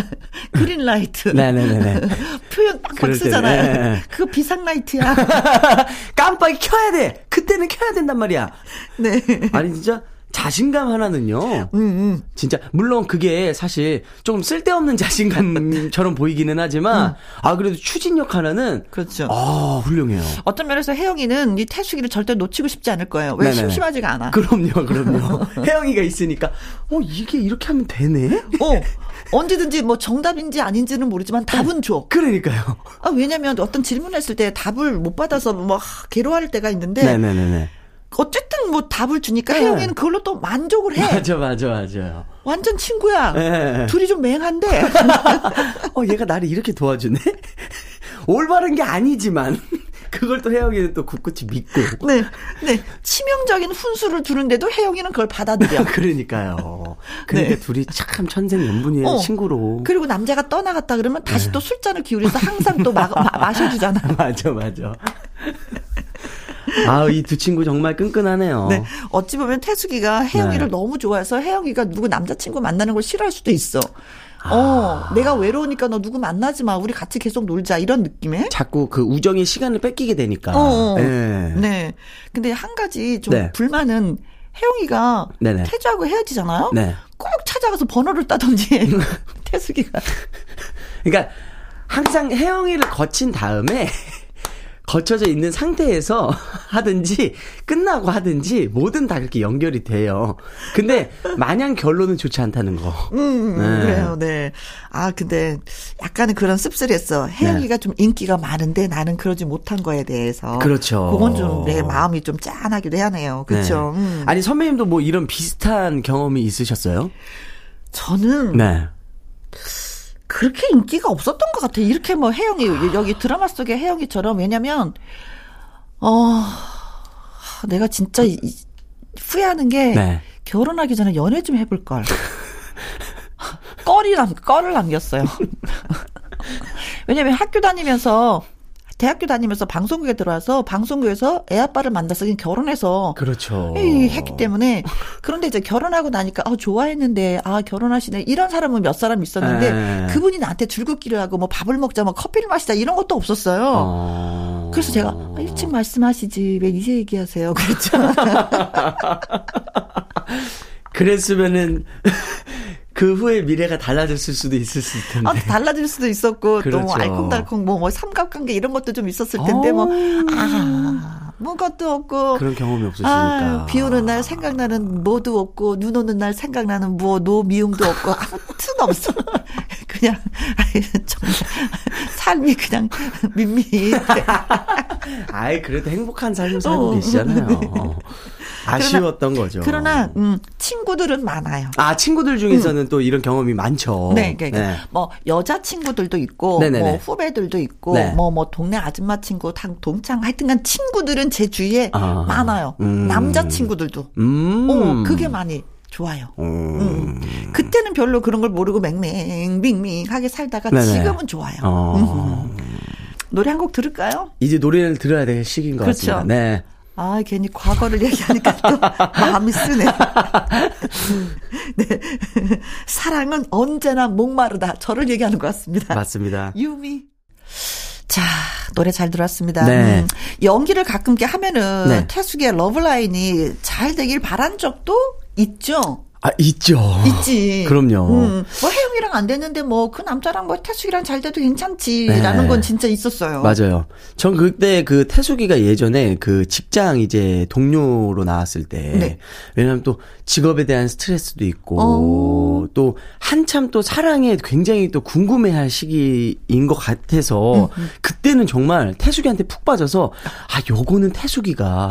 그린라이트. 네네네네. 표현 빡빡 그럴 때, 쓰잖아요. 네. 그거 비상라이트야. 깜빡이 켜야 돼! 그때는 켜야 된단 말이야. 네. 아니, 진짜 자신감 하나는요. 진짜, 물론 그게 사실 좀 쓸데없는 자신감처럼 보이기는 하지만, 아, 그래도 추진력 하나는, 그렇죠. 아, 훌륭해요. 어떤 면에서 혜영이는 이 태숙이를 절대 놓치고 싶지 않을 거예요. 왜 네네네. 심심하지가 않아. 그럼요, 그럼요. 혜영이가 있으니까, 어, 이게 이렇게 하면 되네? 어, 언제든지 뭐 정답인지 아닌지는 모르지만 답은 줘. 그러니까요. 아, 왜냐면 어떤 질문을 했을 때 답을 못 받아서 뭐 하, 괴로워할 때가 있는데 네네네네. 어쨌든 뭐 답을 주니까 네. 혜영이는 그걸로 또 만족을 해. 맞아, 맞아, 맞아요. 완전 친구야. 네. 둘이 좀 맹한데. 어, 얘가 나를 이렇게 도와주네? 올바른 게 아니지만, 그걸 또 혜영이는 또 굳굳이 믿고. 네, 네. 치명적인 훈수를 주는데도 혜영이는 그걸 받아들여. 그러니까요. 그러니까 네. 둘이 참 천생연분이에요, 어. 친구로. 그리고 남자가 떠나갔다 그러면 다시 네. 또 술잔을 기울여서 항상 또 마, 마, 마셔주잖아. 맞아, 맞아. 아, 이 두 친구 정말 끈끈하네요. 네. 어찌 보면 태숙이가 혜영이를 네. 너무 좋아해서 혜영이가 누구 남자친구 만나는 걸 싫어할 수도 있어. 아. 어, 내가 외로우니까 너 누구 만나지 마. 우리 같이 계속 놀자. 이런 느낌에. 자꾸 그 우정의 시간을 뺏기게 되니까. 어, 어. 예. 네. 근데 한 가지 좀 네. 불만은 혜영이가 네네. 태주하고 헤어지잖아요. 네. 꼭 찾아가서 번호를 따던지 태숙이가. 그러니까 항상 혜영이를 거친 다음에 거쳐져 있는 상태에서 하든지 끝나고 하든지 뭐든 다 그렇게 연결이 돼요. 근데 마냥 결론은 좋지 않다는 거. 음, 네. 그래요, 네. 아, 근데 약간은 그런 씁쓸했어. 혜영이가 좀 인기가 많은데 나는 그러지 못한 거에 대해서. 네. 그렇죠. 그건 좀 내 마음이 좀 짠하기도 하네요. 그렇죠. 네. 음. 아니 선배님도 뭐 이런 비슷한 경험이 있으셨어요? 저는 네. 그렇게 인기가 없었던 것 같아요. 이렇게 뭐 혜영이 여기 드라마 속의 혜영이처럼 왜냐면 어 내가 진짜 이- 이- 후회하는 게 네. 결혼하기 전에 연애 좀 해볼 걸. 껄이 남 껄을 남겼어요. 왜냐면 학교 다니면서 대학교 다니면서 방송국에 들어와서 방송국에서 애 아빠를 만나서 그냥 결혼해서 그렇죠. 이 했기 때문에 그런데 이제 결혼하고 나니까 아 좋아했는데 아 결혼하시네 이런 사람은 몇 사람 있었는데 네. 그분이 나한테 줄긋기를 하고 뭐 밥을 먹자 뭐 커피를 마시자 이런 것도 없었어요. 어... 그래서 제가 아, 일찍 말씀하시지 왜 이제 얘기하세요 그랬죠. 그랬으면은 그 후에 미래가 달라졌을 수도 있었을 텐데. 아, 달라질 수도 있었고 또뭐 그렇죠. 알콩달콩 뭐, 뭐 삼각관계 이런 것도 좀 있었을 텐데 뭐 아, 뭐것도 없고 그런 경험이 없으시니까. 아, 비 오는 날 생각나는 뭐도 없고 눈 오는 날 생각나는 뭐 노 미움도 없고 아무튼 없어. 그냥 정말 삶이 그냥 밋밋. 아이 그래도 행복한 삶을 살고 어. 계시잖아요. 어. 아쉬웠던 거죠. 그러나 음, 친구들은 많아요. 아 친구들 중에서는 또 이런 경험이 많죠. 네, 그러니까 뭐 여자 친구들도 있고, 네네네. 뭐 후배들도 있고, 네. 뭐뭐 동네 아줌마 친구, 당 동창, 하여튼간 친구들은 제 주위에 아. 많아요. 음. 남자 친구들도. 음. 어, 그게 많이 좋아요. 음. 그때는 별로 그런 걸 모르고 맹맹 빙빙하게 살다가 네네. 지금은 좋아요. 어. 노래 한 곡 들을까요? 이제 노래를 들어야 될 시기인 것 그렇죠. 같습니다. 네. 아, 괜히 과거를 얘기하니까 또 마음이 쓰네. 네. 사랑은 언제나 목마르다. 저를 얘기하는 것 같습니다. 맞습니다. 유미. 자, 노래 잘 들었습니다. 네. 음, 연기를 가끔 게 하면은 네. 태숙의 러브라인이 잘 되길 바란 적도 있죠. 아, 있죠. 있지. 그럼요. 음, 뭐 혜영이랑 안 됐는데 뭐 그 남자랑 뭐 태숙이랑 잘 돼도 괜찮지라는 네. 건 진짜 있었어요. 맞아요. 전 그때 그 태숙이가 예전에 그 직장 이제 동료로 나왔을 때 네. 왜냐하면 또 직업에 대한 스트레스도 있고 어. 또 한참 또 사랑에 굉장히 또 궁금해할 시기인 것 같아서 음, 그때는 정말 태숙이한테 푹 빠져서 아 요거는 태숙이가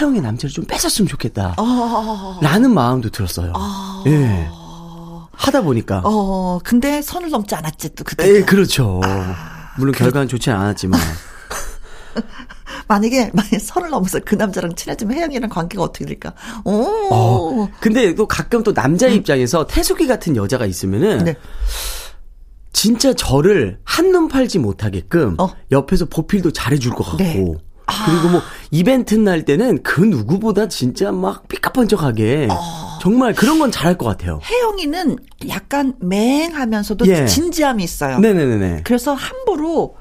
혜영의 남자를 좀 뺏었으면 좋겠다. 어, 라는 마음도 들었어요. 예. 하다 보니까. 어, 근데 선을 넘지 않았지 또 그때. 예, 그렇죠. 물론 결과는 좋지는 않았지만. 만약에 만약에 선을 넘어서 그 남자랑 친해지면 혜영이랑 관계가 어떻게 될까? 오. 어, 근데 또 가끔 또 남자 입장에서 태숙이 같은 여자가 있으면은 음. 네. 진짜 저를 한눈 팔지 못하게끔 어. 옆에서 보필도 잘해줄 것 같고 네. 그리고 뭐 이벤트 날 때는 그 누구보다 진짜 막 삐까뻔쩍하게 어. 정말 그런 건 잘할 것 같아요. 혜영이는 약간 맹하면서도 예. 진지함이 있어요. 네네네네. 그래서 함부로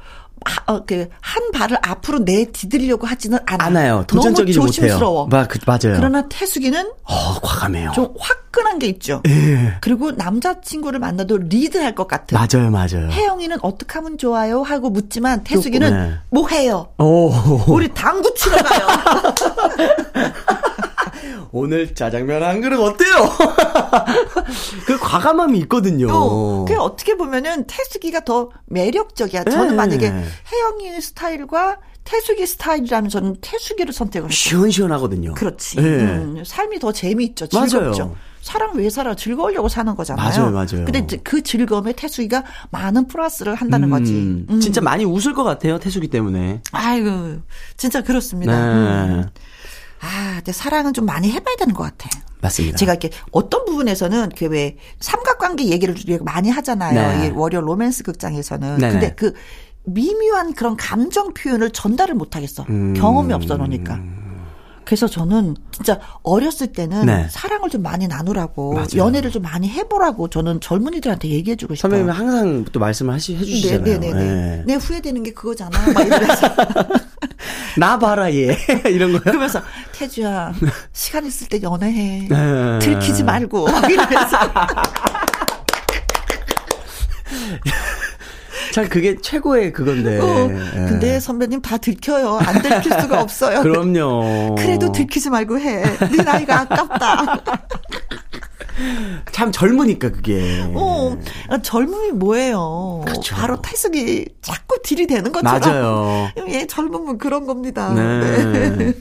하- 어, 그, 한 발을 앞으로 내디디려고 하지는 않아요. 않아요. 도전적이지 너무. 조심스러워. 마, 그, 맞아요. 그러나 태숙이는 어, 과감해요. 좀 화끈한 게 있죠. 예. 그리고 남자친구를 만나도 리드할 것 같은. 맞아요, 맞아요. 혜영이는 어떻게 하면 좋아요? 하고 묻지만 태숙이는 네. 뭐 해요? 오. 우리 당구 치러 가요. 오늘 짜장면 한 그릇 어때요? 그 과감함이 있거든요. 어, 그 어떻게 보면은 태숙이가 더 매력적이야. 저는 네. 만약에 혜영이 스타일과 태숙이 스타일이라면 저는 태숙이를 선택을 했어요. 시원시원하거든요. 그렇지. 네. 음, 삶이 더 재미있죠. 즐겁죠. 맞아요. 사람 왜 살아? 즐거우려고 사는 거잖아요. 맞아요, 맞아요. 근데 그 즐거움에 태숙이가 많은 플러스를 한다는 거지. 음, 음. 진짜 많이 웃을 것 같아요, 태숙이 때문에. 아이고, 진짜 그렇습니다. 네. 음. 아, 근데 사랑은 좀 많이 해봐야 되는 것 같아. 맞습니다. 제가 이렇게 어떤 부분에서는 그왜 삼각관계 얘기를 많이 하잖아요. 네. 이 월요 로맨스 극장에서는. 네네. 근데 그 미묘한 그런 감정 표현을 전달을 못 하겠어. 음. 경험이 없어 놓으니까. 그래서 저는 진짜 어렸을 때는 네. 사랑을 좀 많이 나누라고 맞아요. 연애를 좀 많이 해보라고 저는 젊은이들한테 얘기해주고 싶어요. 선배님 항상 또 말씀을 하시, 해주시잖아요. 네네네. 예. 내 후회되는 게 그거잖아. 막 이러면서. 나 봐라, 얘. 이런 거요? 그러면서 태주야 시간 있을 때 연애해. 네. 들키지 말고. 막 이러면서. 참, 그게 최고의 그건데. 어, 예. 근데 선배님 다 들켜요. 안 들킬 수가 없어요. 그럼요. 그래도 들키지 말고 해. 네 나이가 아깝다. 참 젊으니까, 그게. 어, 젊음이 뭐예요? 그렇죠. 바로 태숙이 자꾸 딜이 되는 것처럼. 맞아요. 예, 젊음은 그런 겁니다. 네.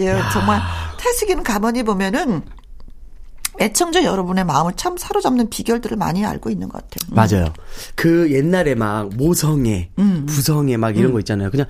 예, 정말 태숙이는 가만히 보면은 애청자 여러분의 마음을 참 사로잡는 비결들을 많이 알고 있는 것 같아요. 음. 맞아요. 그 옛날에 막 모성애, 음, 부성애 막 이런 거 있잖아요. 그냥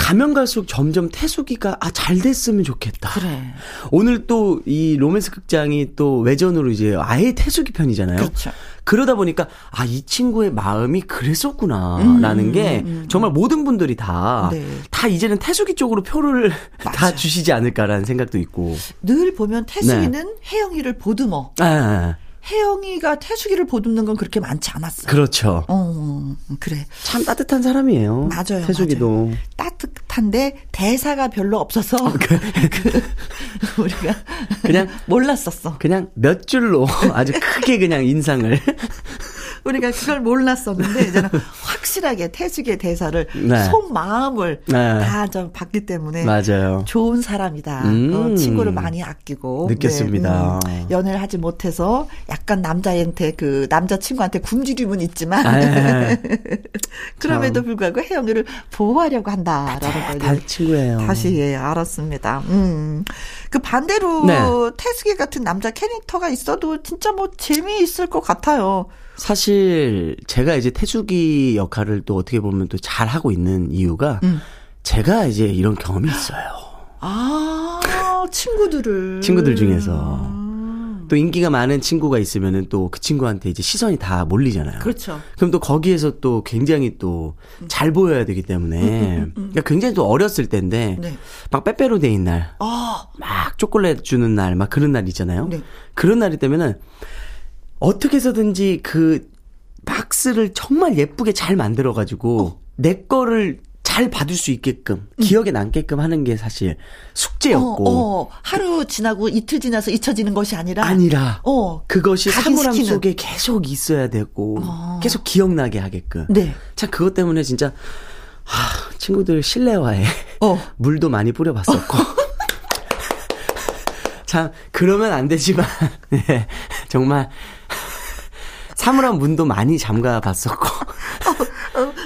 가면 갈수록 점점 태숙이가 아 잘 됐으면 좋겠다. 그래. 오늘 또 이 로맨스 극장이 또 외전으로 이제 아예 태숙이 편이잖아요. 그렇죠. 그러다 보니까 아 이 친구의 마음이 그랬었구나라는 게 정말 모든 분들이 다다 음, 네. 이제는 태숙이 쪽으로 표를 다 맞아요. 주시지 않을까라는 생각도 있고. 늘 보면 태숙이는 네. 혜영이를 보듬어. 아, 혜영이가 태숙이를 보듬는 건 그렇게 많지 않았어. 그렇죠. 어, 그래. 참 따뜻한 사람이에요. 맞아요. 태숙이도. 맞아요. 따뜻한데 대사가 별로 없어서 그, 우리가 그냥 몰랐었어. 그냥 몇 줄로 아주 크게 그냥 인상을. 우리가 그걸 몰랐었는데 이제는 확실하게 태숙의 대사를 네. 속 마음을 네. 다좀 봤기 때문에 맞아요. 좋은 사람이다. 음. 어, 친구를 많이 아끼고 느꼈습니다. 네, 음. 연애를 하지 못해서 약간 남자한테 그 남자 친구한테 굶주림은 있지만 아, 그럼에도 불구하고 혜영이를 보호하려고 한다라는 걸다 친구예요. 다시 예, 알았습니다. 음. 그 반대로 네. 태숙이 같은 남자 캐릭터가 있어도 진짜 뭐 재미있을 것 같아요. 사실 제가 이제 태숙이 역할을 또 어떻게 보면 또 잘 하고 있는 이유가 음. 제가 이제 이런 경험이 있어요. 아, 친구들을. 친구들 중에서. 또 인기가 많은 친구가 있으면은 또 그 친구한테 이제 시선이 다 몰리잖아요. 그렇죠. 그럼 또 거기에서 또 굉장히 또 잘 보여야 되기 때문에 그러니까 굉장히 또 어렸을 때인데 네. 막 빼빼로 데이인 날, 아, 막 초콜릿 주는 날, 막 그런 날 있잖아요. 네. 그런 날이 되면은 어떻게 해서든지 그 박스를 정말 예쁘게 잘 만들어가지고 어. 내 거를 잘 받을 수 있게끔 기억에 남게끔 하는 게 사실 숙제였고 어, 어, 하루 지나고 이틀 지나서 잊혀지는 것이 아니라 아니라 어, 그것이 사물함. 속에 계속 있어야 되고 계속 기억나게 하게끔. 네. 참 그것 때문에 진짜 하, 친구들 실내화에 어. 물도 많이 뿌려봤었고. 참 그러면 안 되지만 네, 정말 사물함 문도 많이 잠가 봤었고.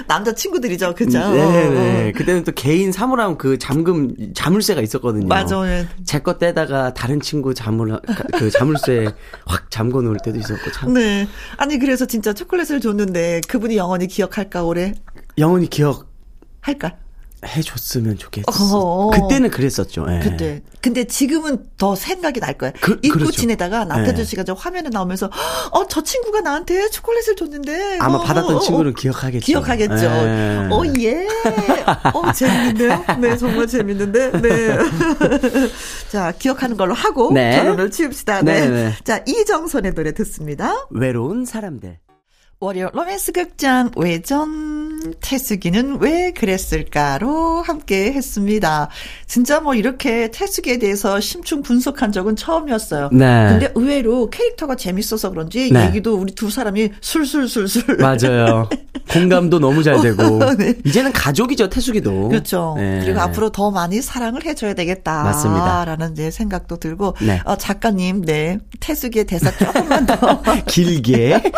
어, 남자 친구들이죠, 그죠? 네네. 그때는 또 개인 사물함 그 잠금 자물쇠가 있었거든요. 맞아. 제거 떼다가 다른 친구 자물 그 자물쇠 확 잠궈 놓을 때도 있었고 참 네. 아니 그래서 진짜 초콜릿을 줬는데 그분이 영원히 기억할까 올해 영원히 기억 할까? 해줬으면 좋겠어. 어허. 그때는 그랬었죠. 예. 그때. 근데 지금은 더 생각이 날 거야. 그- 잊고 그렇죠. 지내다가 나태주 네. 씨가 저 화면에 나오면서 어 저 친구가 나한테 초콜릿을 줬는데 아마 어, 받았던 어, 어. 친구는 기억하겠죠. 기억하겠죠. 예. 어, 예. 어, 재밌는데요? 네, 정말 재밌는데. 네. 자, 기억하는 걸로 하고 네. 결론을 치웁시다. 네. 네, 네. 자, 이정선의 노래 듣습니다. 외로운 사람들. 월요 로맨스 극장 외전 태수기는 왜 그랬을까로 함께 했습니다. 진짜 뭐 이렇게 태수기에 대해서 심층 분석한 적은 처음이었어요. 네. 근데 의외로 캐릭터가 재밌어서 그런지 네. 얘기도 우리 두 사람이 술술술술 맞아요. 공감도 너무 잘 되고. 네. 이제는 가족이죠, 태숙이도. 그렇죠. 예. 그리고 앞으로 더 많이 사랑을 해줘야 되겠다. 맞습니다. 라는 이제 생각도 들고. 네. 어, 작가님, 네. 태숙이의 대사 조금만 더 길게.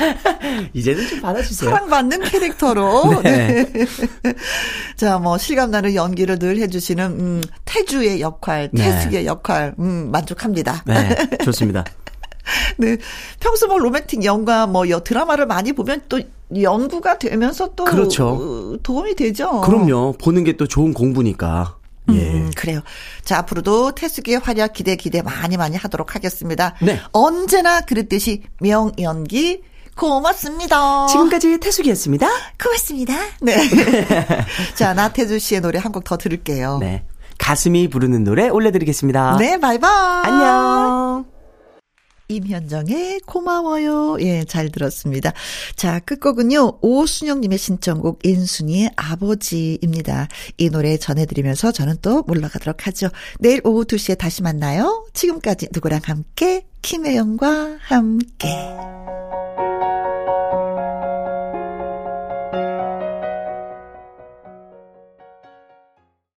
이제는 좀 받아주세요. 사랑받는 캐릭터로. 네. 네. 자, 뭐, 실감나는 연기를 늘 해주시는, 음, 태주의 역할, 네. 태숙이의 역할, 음, 만족합니다. 네, 좋습니다. 네. 평소 뭐 로맨틱 영화, 뭐, 여, 드라마를 많이 보면 또 연구가 되면서 또. 그렇죠. 어, 도움이 되죠. 그럼요. 보는 게 또 좋은 공부니까. 예. 음, 그래요. 자, 앞으로도 태숙이의 활약 기대 기대 많이 많이 하도록 하겠습니다. 네. 언제나 그랬듯이 명연기 고맙습니다. 지금까지 태숙이었습니다. 고맙습니다. 네. 자, 나태주 씨의 노래 한 곡 더 들을게요. 네. 가슴이 부르는 노래 올려드리겠습니다. 네, 바이바이. 안녕. 임현정의 고마워요. 예, 잘 들었습니다. 자, 끝곡은요, 오순영님의 신청곡 인순이의 아버지입니다. 이 노래 전해드리면서 저는 또 물러가도록 하죠. 내일 오후 2시에 다시 만나요. 지금까지 누구랑 함께, 김혜영과 함께.